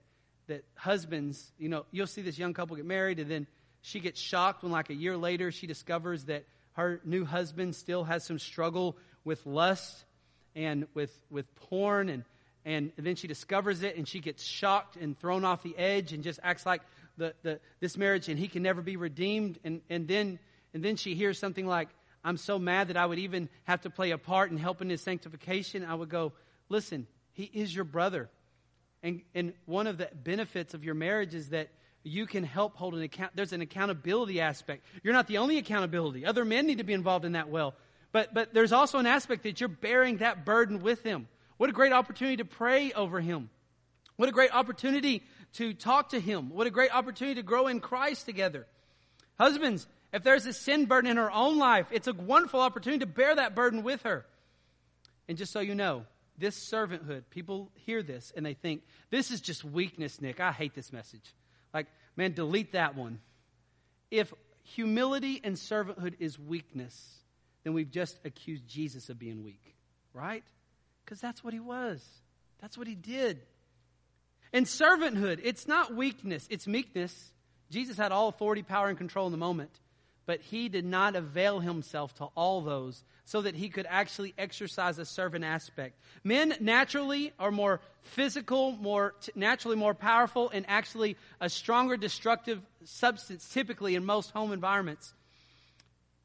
that husbands, you know, you'll see this young couple get married and then she gets shocked when like a year later she discovers that her new husband still has some struggle with lust and with, with porn and, and then she discovers it and she gets shocked and thrown off the edge and just acts like the, the, this marriage and he can never be redeemed and, and then and then she hears something like, I'm so mad that I would even have to play a part in helping his sanctification. I would go, listen, he is your brother. And, and one of the benefits of your marriage is that you can help hold an account. There's an accountability aspect. You're not the only accountability. Other men need to be involved in that well. But, but there's also an aspect that you're bearing that burden with him. What a great opportunity to pray over him. What a great opportunity to talk to him. What a great opportunity to grow in Christ together. Husbands, if there's a sin burden in her own life, it's a wonderful opportunity to bear that burden with her. And just so you know, this servanthood, people hear this and they think, this is just weakness, Nick. I hate this message. Like, man, delete that one. If humility and servanthood is weakness, then we've just accused Jesus of being weak, right? Because that's what he was. That's what he did. And servanthood, it's not weakness, it's meekness. Jesus had all authority, power, and control in the moment but he did not avail himself to all those so that he could actually exercise a servant aspect. Men naturally are more physical, more t- naturally more powerful, and actually a stronger destructive substance typically in most home environments.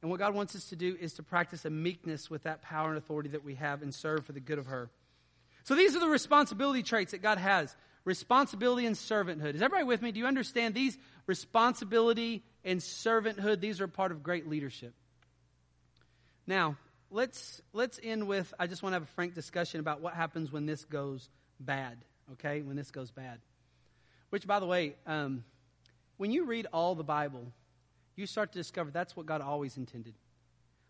And what God wants us to do is to practice a meekness with that power and authority that we have and serve for the good of her. So these are the responsibility traits that God has responsibility and servanthood. Is everybody with me? Do you understand these responsibility and servanthood? These are part of great leadership. Now, let's let's end with I just want to have a frank discussion about what happens when this goes bad. Okay, when this goes bad. Which, by the way, um, when you read all the Bible, you start to discover that's what God always intended.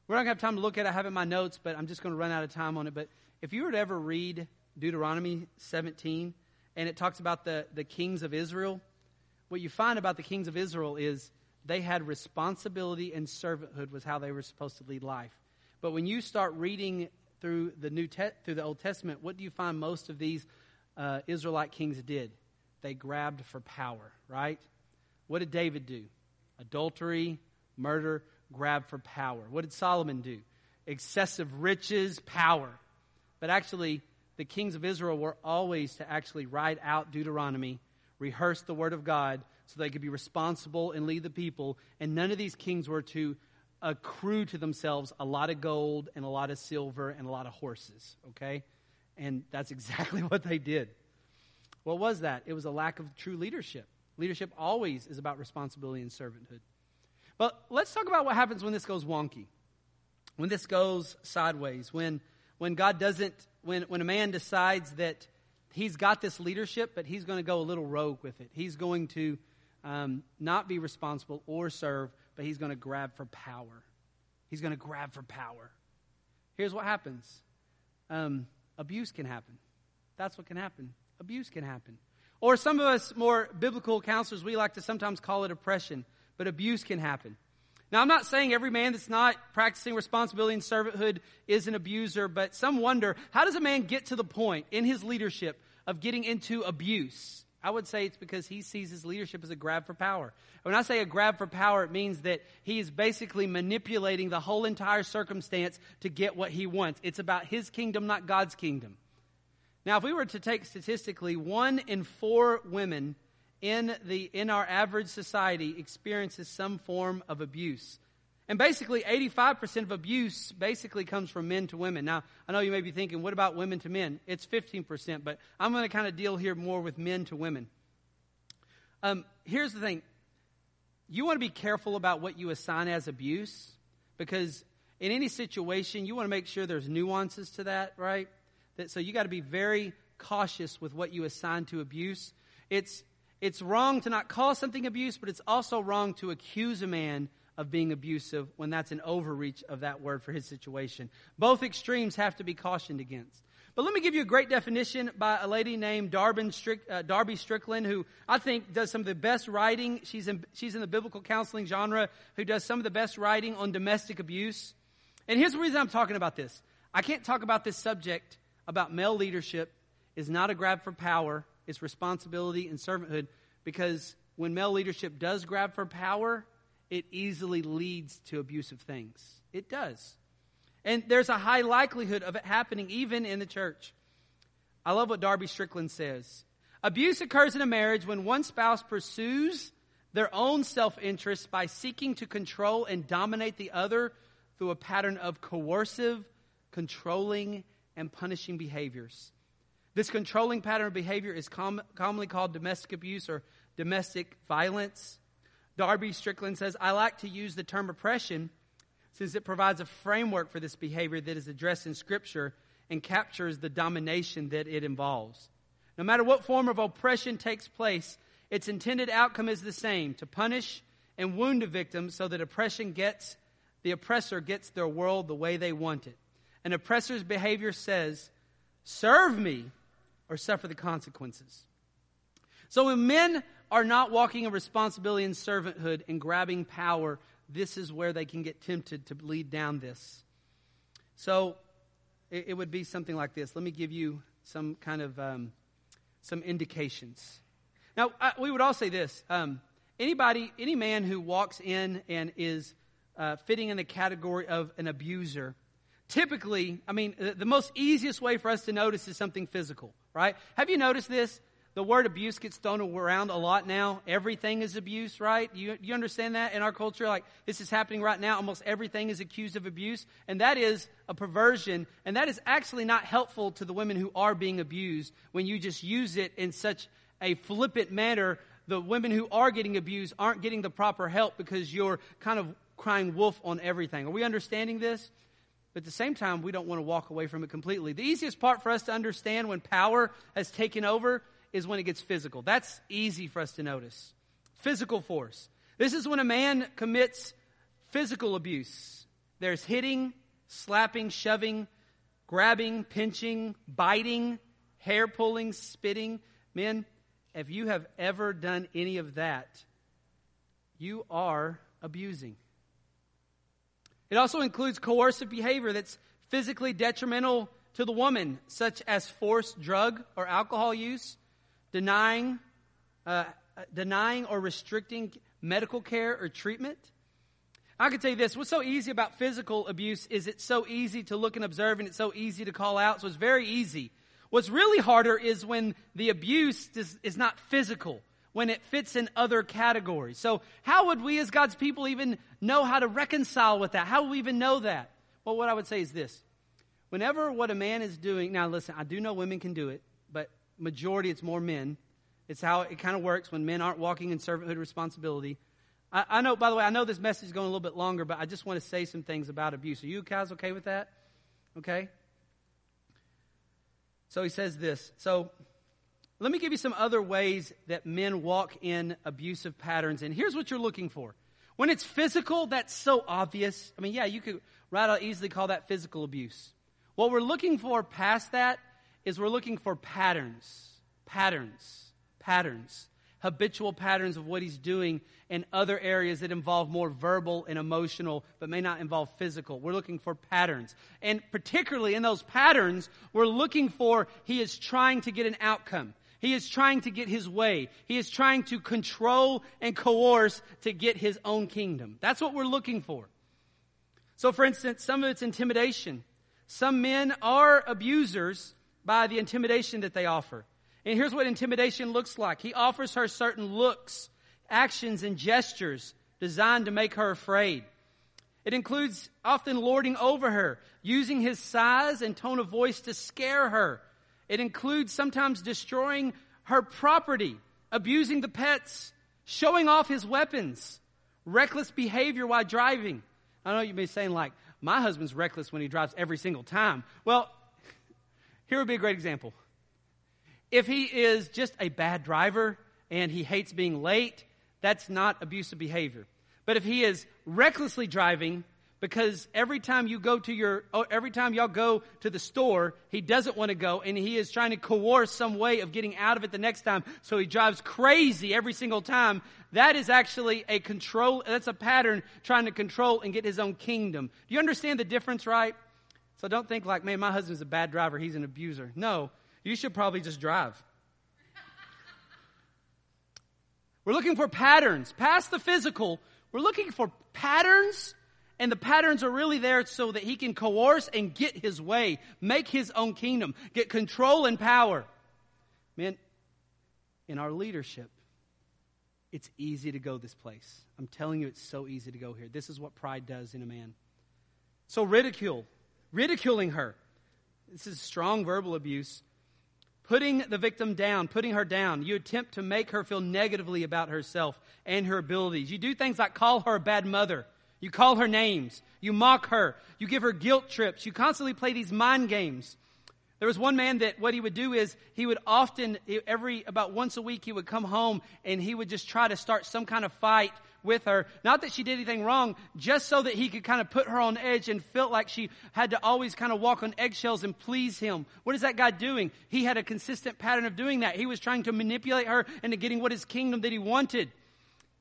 We're not going to have time to look at it. I have it in my notes, but I'm just going to run out of time on it. But if you were to ever read Deuteronomy 17, and it talks about the, the kings of Israel, what you find about the kings of Israel is they had responsibility and servanthood was how they were supposed to lead life. But when you start reading through the New Te- through the Old Testament, what do you find most of these uh, Israelite kings did? They grabbed for power, right? What did David do? Adultery, murder, grab for power. What did Solomon do? Excessive riches, power. But actually, the kings of Israel were always to actually write out Deuteronomy, rehearse the word of God, so they could be responsible and lead the people. And none of these kings were to accrue to themselves a lot of gold and a lot of silver and a lot of horses, okay? And that's exactly what they did. What was that? It was a lack of true leadership. Leadership always is about responsibility and servanthood. But let's talk about what happens when this goes wonky, when this goes sideways, when, when God doesn't when, when a man decides that he's got this leadership, but he's going to go a little rogue with it. He's going to um, not be responsible or serve, but he's going to grab for power. He's going to grab for power. Here's what happens um, abuse can happen. That's what can happen. Abuse can happen. Or some of us more biblical counselors, we like to sometimes call it oppression, but abuse can happen. Now, I'm not saying every man that's not practicing responsibility and servanthood is an abuser, but some wonder how does a man get to the point in his leadership of getting into abuse? I would say it's because he sees his leadership as a grab for power. When I say a grab for power, it means that he is basically manipulating the whole entire circumstance to get what he wants. It's about his kingdom, not God's kingdom. Now, if we were to take statistically, one in four women in, the, in our average society experiences some form of abuse. And basically, 85% of abuse basically comes from men to women. Now, I know you may be thinking, what about women to men? It's 15%, but I'm going to kind of deal here more with men to women. Um, here's the thing you want to be careful about what you assign as abuse because in any situation, you want to make sure there's nuances to that, right? That, so you got to be very cautious with what you assign to abuse. It's, it's wrong to not call something abuse, but it's also wrong to accuse a man of being abusive when that's an overreach of that word for his situation. Both extremes have to be cautioned against. But let me give you a great definition by a lady named uh, Darby Strickland, who I think does some of the best writing. She's in, she's in the biblical counseling genre, who does some of the best writing on domestic abuse. And here's the reason I'm talking about this. I can't talk about this subject about male leadership is not a grab for power, it's responsibility and servanthood because when male leadership does grab for power, it easily leads to abusive things. It does. And there's a high likelihood of it happening even in the church. I love what Darby Strickland says. Abuse occurs in a marriage when one spouse pursues their own self interest by seeking to control and dominate the other through a pattern of coercive, controlling, and punishing behaviors. This controlling pattern of behavior is com- commonly called domestic abuse or domestic violence. Darby Strickland says, I like to use the term oppression since it provides a framework for this behavior that is addressed in Scripture and captures the domination that it involves. No matter what form of oppression takes place, its intended outcome is the same to punish and wound a victim so that oppression gets, the oppressor gets their world the way they want it. An oppressor's behavior says, Serve me or suffer the consequences. So when men are not walking in responsibility and servanthood and grabbing power, this is where they can get tempted to lead down this. So it, it would be something like this. Let me give you some kind of um, some indications. Now I, we would all say this: um, anybody, any man who walks in and is uh, fitting in the category of an abuser, typically, I mean, the, most easiest way for us to notice is something physical, right? Have you noticed this? the word abuse gets thrown around a lot now. Everything is abuse, right? You, you understand that in our culture? Like, this is happening right now. Almost everything is accused of abuse. And that is a perversion. And that is actually not helpful to the women who are being abused when you just use it in such a flippant manner. The women who are getting abused aren't getting the proper help because you're kind of crying wolf on everything. Are we understanding this? But at the same time, we don't want to walk away from it completely. The easiest part for us to understand when power has taken over is when it gets physical. That's easy for us to notice. Physical force. This is when a man commits physical abuse. There's hitting, slapping, shoving, grabbing, pinching, biting, hair pulling, spitting. Men, if you have ever done any of that, you are abusing. It also includes coercive behavior that's physically detrimental to the woman, such as forced drug or alcohol use, denying, uh, denying or restricting medical care or treatment. I can tell you this, what's so easy about physical abuse is it's so easy to look and observe and it's so easy to call out, so it's very easy. What's really harder is when the abuse is, is not physical, when it fits in other categories. So how would we as God's people even know how to reconcile with that? How would we even know that? Well, what I would say is this. Whenever what a man is doing, now listen, I do know women can do it, but majority it's more men. It's how it kind of works when men aren't walking in servanthood responsibility. I, I, know, by the way, I know this message is going a little bit longer, but I just want to say some things about abuse. Are you guys okay with that? Okay? So he says this. So let me give you some other ways that men walk in abusive patterns. And here's what you're looking for. When it's physical, that's so obvious. I mean, yeah, you could right out easily call that physical abuse. What we're looking for past that is we're looking for patterns, patterns, patterns, habitual patterns of what he's doing in other areas that involve more verbal and emotional, but may not involve physical. We're looking for patterns. And particularly in those patterns, we're looking for he is trying to get an outcome. He is trying to get his way. He is trying to control and coerce to get his own kingdom. That's what we're looking for. So, for instance, some of it's intimidation. Some men are abusers by the intimidation that they offer. And here's what intimidation looks like. He offers her certain looks, actions, and gestures designed to make her afraid. It includes often lording over her, using his size and tone of voice to scare her. It includes sometimes destroying her property, abusing the pets, showing off his weapons, reckless behavior while driving. I know you may be saying, like, my husband's reckless when he drives every single time. Well, here would be a great example. If he is just a bad driver and he hates being late, that's not abusive behavior. But if he is recklessly driving because every time you go to your, oh, every time y'all go to the store, he doesn't want to go and he is trying to coerce some way of getting out of it the next time. So he drives crazy every single time. That is actually a control, that's a pattern trying to control and get his own kingdom. Do you understand the difference, right? So don't think like, man, my husband's a bad driver. He's an abuser. No, you should probably just drive. We're looking for patterns. Past the physical, we're looking for patterns and the patterns are really there so that he can coerce and get his way, make his own kingdom, get control and power. Man, in our leadership, it's easy to go this place. I'm telling you, it's so easy to go here. This is what pride does in a man. So, ridicule, ridiculing her. This is strong verbal abuse. Putting the victim down, putting her down. You attempt to make her feel negatively about herself and her abilities. You do things like call her a bad mother you call her names. You mock her. You give her guilt trips. You constantly play these mind games. There was one man that what he would do is he would often, every, about once a week, he would come home and he would just try to start some kind of fight with her. Not that she did anything wrong, just so that he could kind of put her on edge and felt like she had to always kind of walk on eggshells and please him. What is that guy doing? He had a consistent pattern of doing that. He was trying to manipulate her into getting what his kingdom that he wanted.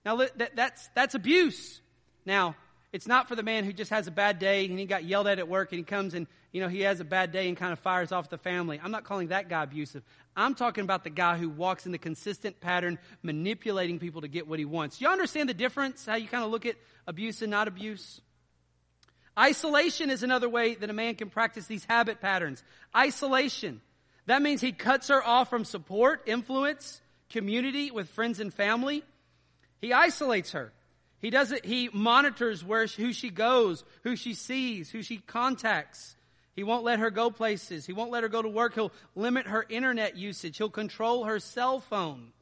Now that's, that's abuse. Now, it's not for the man who just has a bad day and he got yelled at at work and he comes and, you know, he has a bad day and kind of fires off the family. I'm not calling that guy abusive. I'm talking about the guy who walks in the consistent pattern, manipulating people to get what he wants. You understand the difference? How you kind of look at abuse and not abuse? Isolation is another way that a man can practice these habit patterns. Isolation. That means he cuts her off from support, influence, community with friends and family. He isolates her. He does it, he monitors where, who she goes, who she sees, who she contacts. He won't let her go places. He won't let her go to work. He'll limit her internet usage. He'll control her cell phone.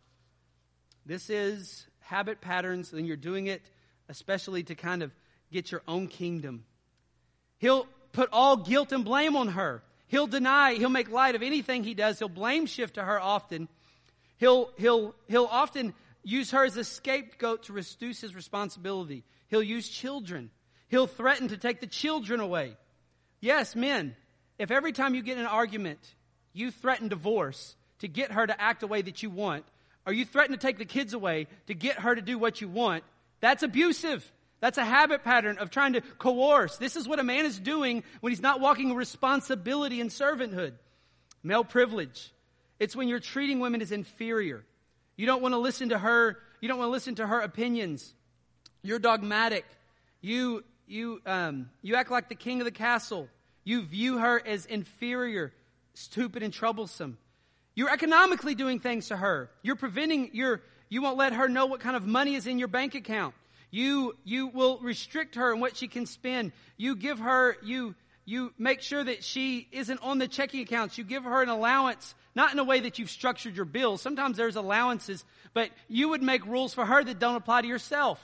This is habit patterns, and you're doing it especially to kind of get your own kingdom. He'll put all guilt and blame on her. He'll deny, he'll make light of anything he does. He'll blame shift to her often. He'll, he'll, he'll often use her as a scapegoat to reduce his responsibility. He'll use children. He'll threaten to take the children away. Yes, men, if every time you get in an argument, you threaten divorce to get her to act the way that you want, or you threaten to take the kids away to get her to do what you want, that's abusive. That's a habit pattern of trying to coerce. This is what a man is doing when he's not walking responsibility and servanthood. Male privilege. It's when you're treating women as inferior. You don't want to listen to her. You don't want to listen to her opinions. You're dogmatic. You, you, um, you act like the king of the castle. You view her as inferior, stupid, and troublesome. You're economically doing things to her. You're preventing your, you won't let her know what kind of money is in your bank account. You, you will restrict her and what she can spend. You give her, you, you make sure that she isn't on the checking accounts. You give her an allowance not in a way that you've structured your bills. Sometimes there's allowances, but you would make rules for her that don't apply to yourself.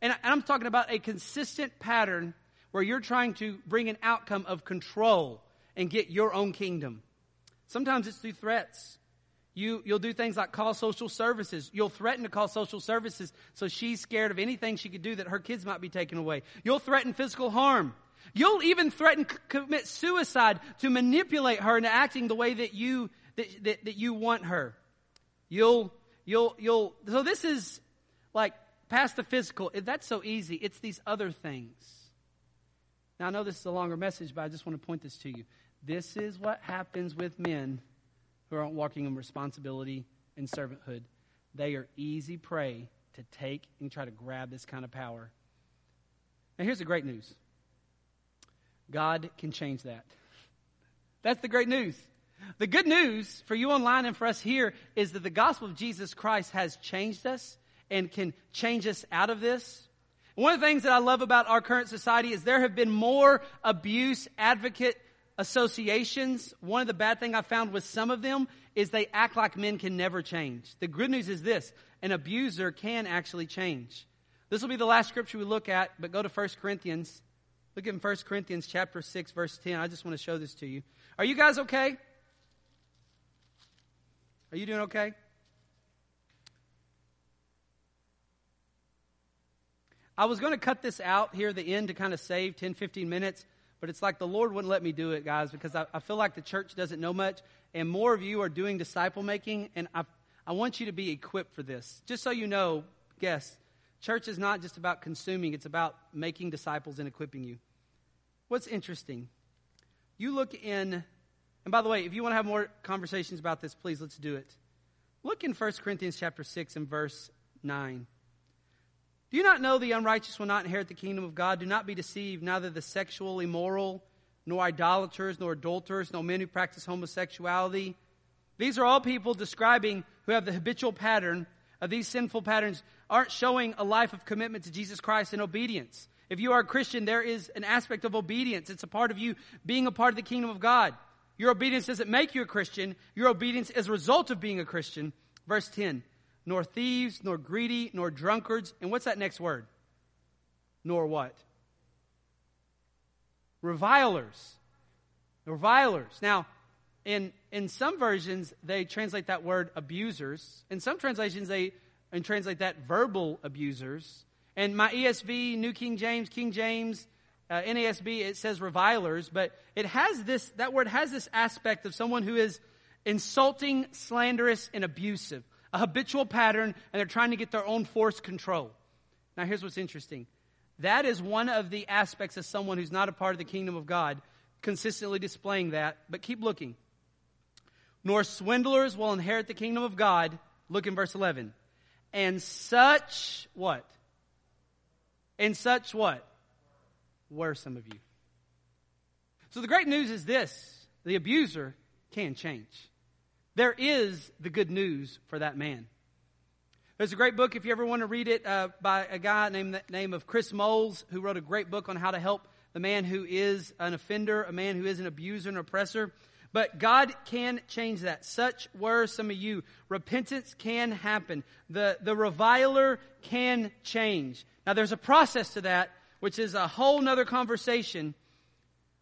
And I'm talking about a consistent pattern where you're trying to bring an outcome of control and get your own kingdom. Sometimes it's through threats. You, you'll do things like call social services. You'll threaten to call social services so she's scared of anything she could do that her kids might be taken away. You'll threaten physical harm. You'll even threaten to commit suicide to manipulate her into acting the way that you that, that, that you want her. You'll, you'll, you'll, so this is like past the physical. That's so easy. It's these other things. Now, I know this is a longer message, but I just want to point this to you. This is what happens with men who aren't walking in responsibility and servanthood. They are easy prey to take and try to grab this kind of power. Now, here's the great news God can change that. That's the great news. The good news for you online and for us here is that the gospel of Jesus Christ has changed us and can change us out of this. One of the things that I love about our current society is there have been more abuse advocate associations. One of the bad things I found with some of them is they act like men can never change. The good news is this, an abuser can actually change. This will be the last scripture we look at, but go to 1 Corinthians. Look at 1 Corinthians chapter 6, verse 10. I just want to show this to you. Are you guys okay? Are you doing okay? I was going to cut this out here at the end to kind of save 10, 15 minutes, but it's like the Lord wouldn't let me do it, guys, because I, I feel like the church doesn't know much, and more of you are doing disciple making, and I, I want you to be equipped for this. Just so you know, guess, church is not just about consuming, it's about making disciples and equipping you. What's interesting, you look in, and by the way, if you want to have more conversations about this, please let's do it. Look in 1 Corinthians chapter 6 and verse 9. Do you not know the unrighteous will not inherit the kingdom of God? Do not be deceived, neither the sexual immoral, nor idolaters, nor adulterers, nor men who practice homosexuality. These are all people describing who have the habitual pattern of these sinful patterns, aren't showing a life of commitment to Jesus Christ and obedience. If you are a Christian, there is an aspect of obedience. It's a part of you being a part of the kingdom of God. Your obedience doesn't make you a Christian. Your obedience is a result of being a Christian. Verse 10 nor thieves, nor greedy, nor drunkards. And what's that next word? Nor what? Revilers. Revilers. Now, in, in some versions, they translate that word abusers. In some translations, they and translate that verbal abusers. And my ESV, New King James, King James, uh, NASB, it says revilers, but it has this, that word has this aspect of someone who is insulting, slanderous, and abusive a habitual pattern, and they're trying to get their own force control. Now, here's what's interesting that is one of the aspects of someone who's not a part of the kingdom of God, consistently displaying that. But keep looking. Nor swindlers will inherit the kingdom of God. Look in verse 11. And such what? And such what? Were some of you. So the great news is this the abuser can change. There is the good news for that man. There's a great book, if you ever want to read it, uh, by a guy named the name of Chris Moles, who wrote a great book on how to help the man who is an offender, a man who is an abuser and oppressor. But God can change that. Such were some of you. Repentance can happen. The, the reviler can change. Now there's a process to that, which is a whole nother conversation.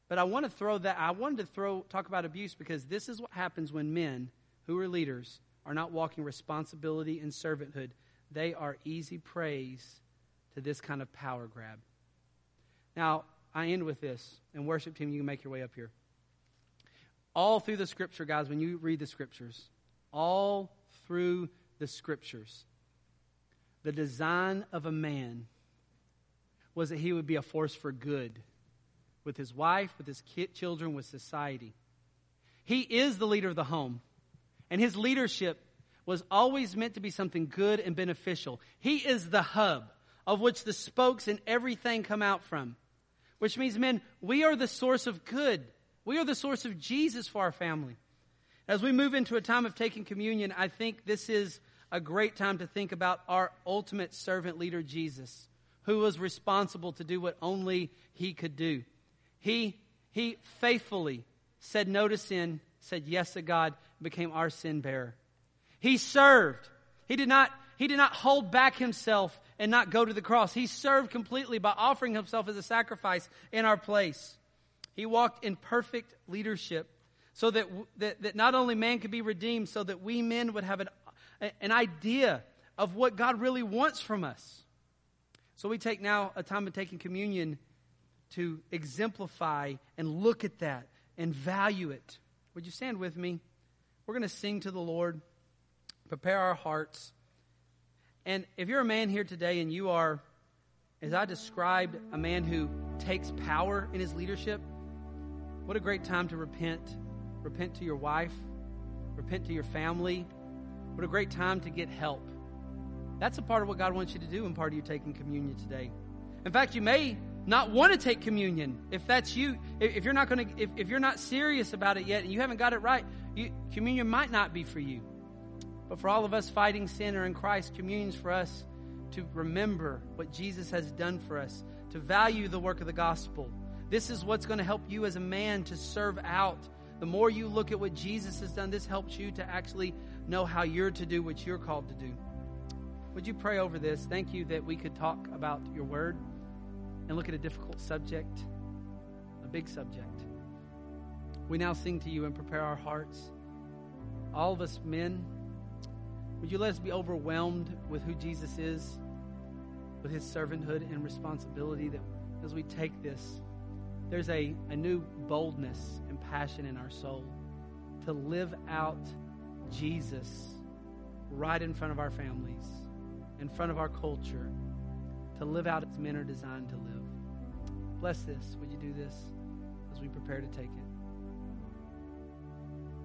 But I want to throw that, I wanted to throw, talk about abuse because this is what happens when men who are leaders are not walking responsibility and servanthood. They are easy praise to this kind of power grab. Now, I end with this, and worship team, you can make your way up here. All through the scripture, guys, when you read the scriptures, all through the scriptures, the design of a man was that he would be a force for good with his wife, with his children, with society. He is the leader of the home. And his leadership was always meant to be something good and beneficial. He is the hub of which the spokes and everything come out from. Which means, men, we are the source of good. We are the source of Jesus for our family. As we move into a time of taking communion, I think this is a great time to think about our ultimate servant leader, Jesus, who was responsible to do what only he could do. He, he faithfully said no to sin, said yes to God, became our sin bearer. He served. He did not, he did not hold back himself and not go to the cross. He served completely by offering himself as a sacrifice in our place. He walked in perfect leadership so that, that, that not only man could be redeemed, so that we men would have an, an idea of what God really wants from us. So we take now a time of taking communion to exemplify and look at that and value it. Would you stand with me? We're going to sing to the Lord, prepare our hearts. And if you're a man here today and you are, as I described, a man who takes power in his leadership, what a great time to repent. Repent to your wife, repent to your family. What a great time to get help. That's a part of what God wants you to do in part of you taking communion today. In fact, you may not want to take communion. If that's you, if you're not going to, if, if you're not serious about it yet and you haven't got it right, you, communion might not be for you. But for all of us fighting sin or in Christ, communion's for us to remember what Jesus has done for us, to value the work of the gospel. This is what's going to help you as a man to serve out. The more you look at what Jesus has done, this helps you to actually know how you're to do what you're called to do. Would you pray over this? Thank you that we could talk about your word and look at a difficult subject, a big subject. We now sing to you and prepare our hearts. All of us men, would you let us be overwhelmed with who Jesus is, with his servanthood and responsibility that as we take this, there's a, a new boldness and passion in our soul to live out Jesus right in front of our families, in front of our culture, to live out as men are designed to live. Bless this. Would you do this as we prepare to take it?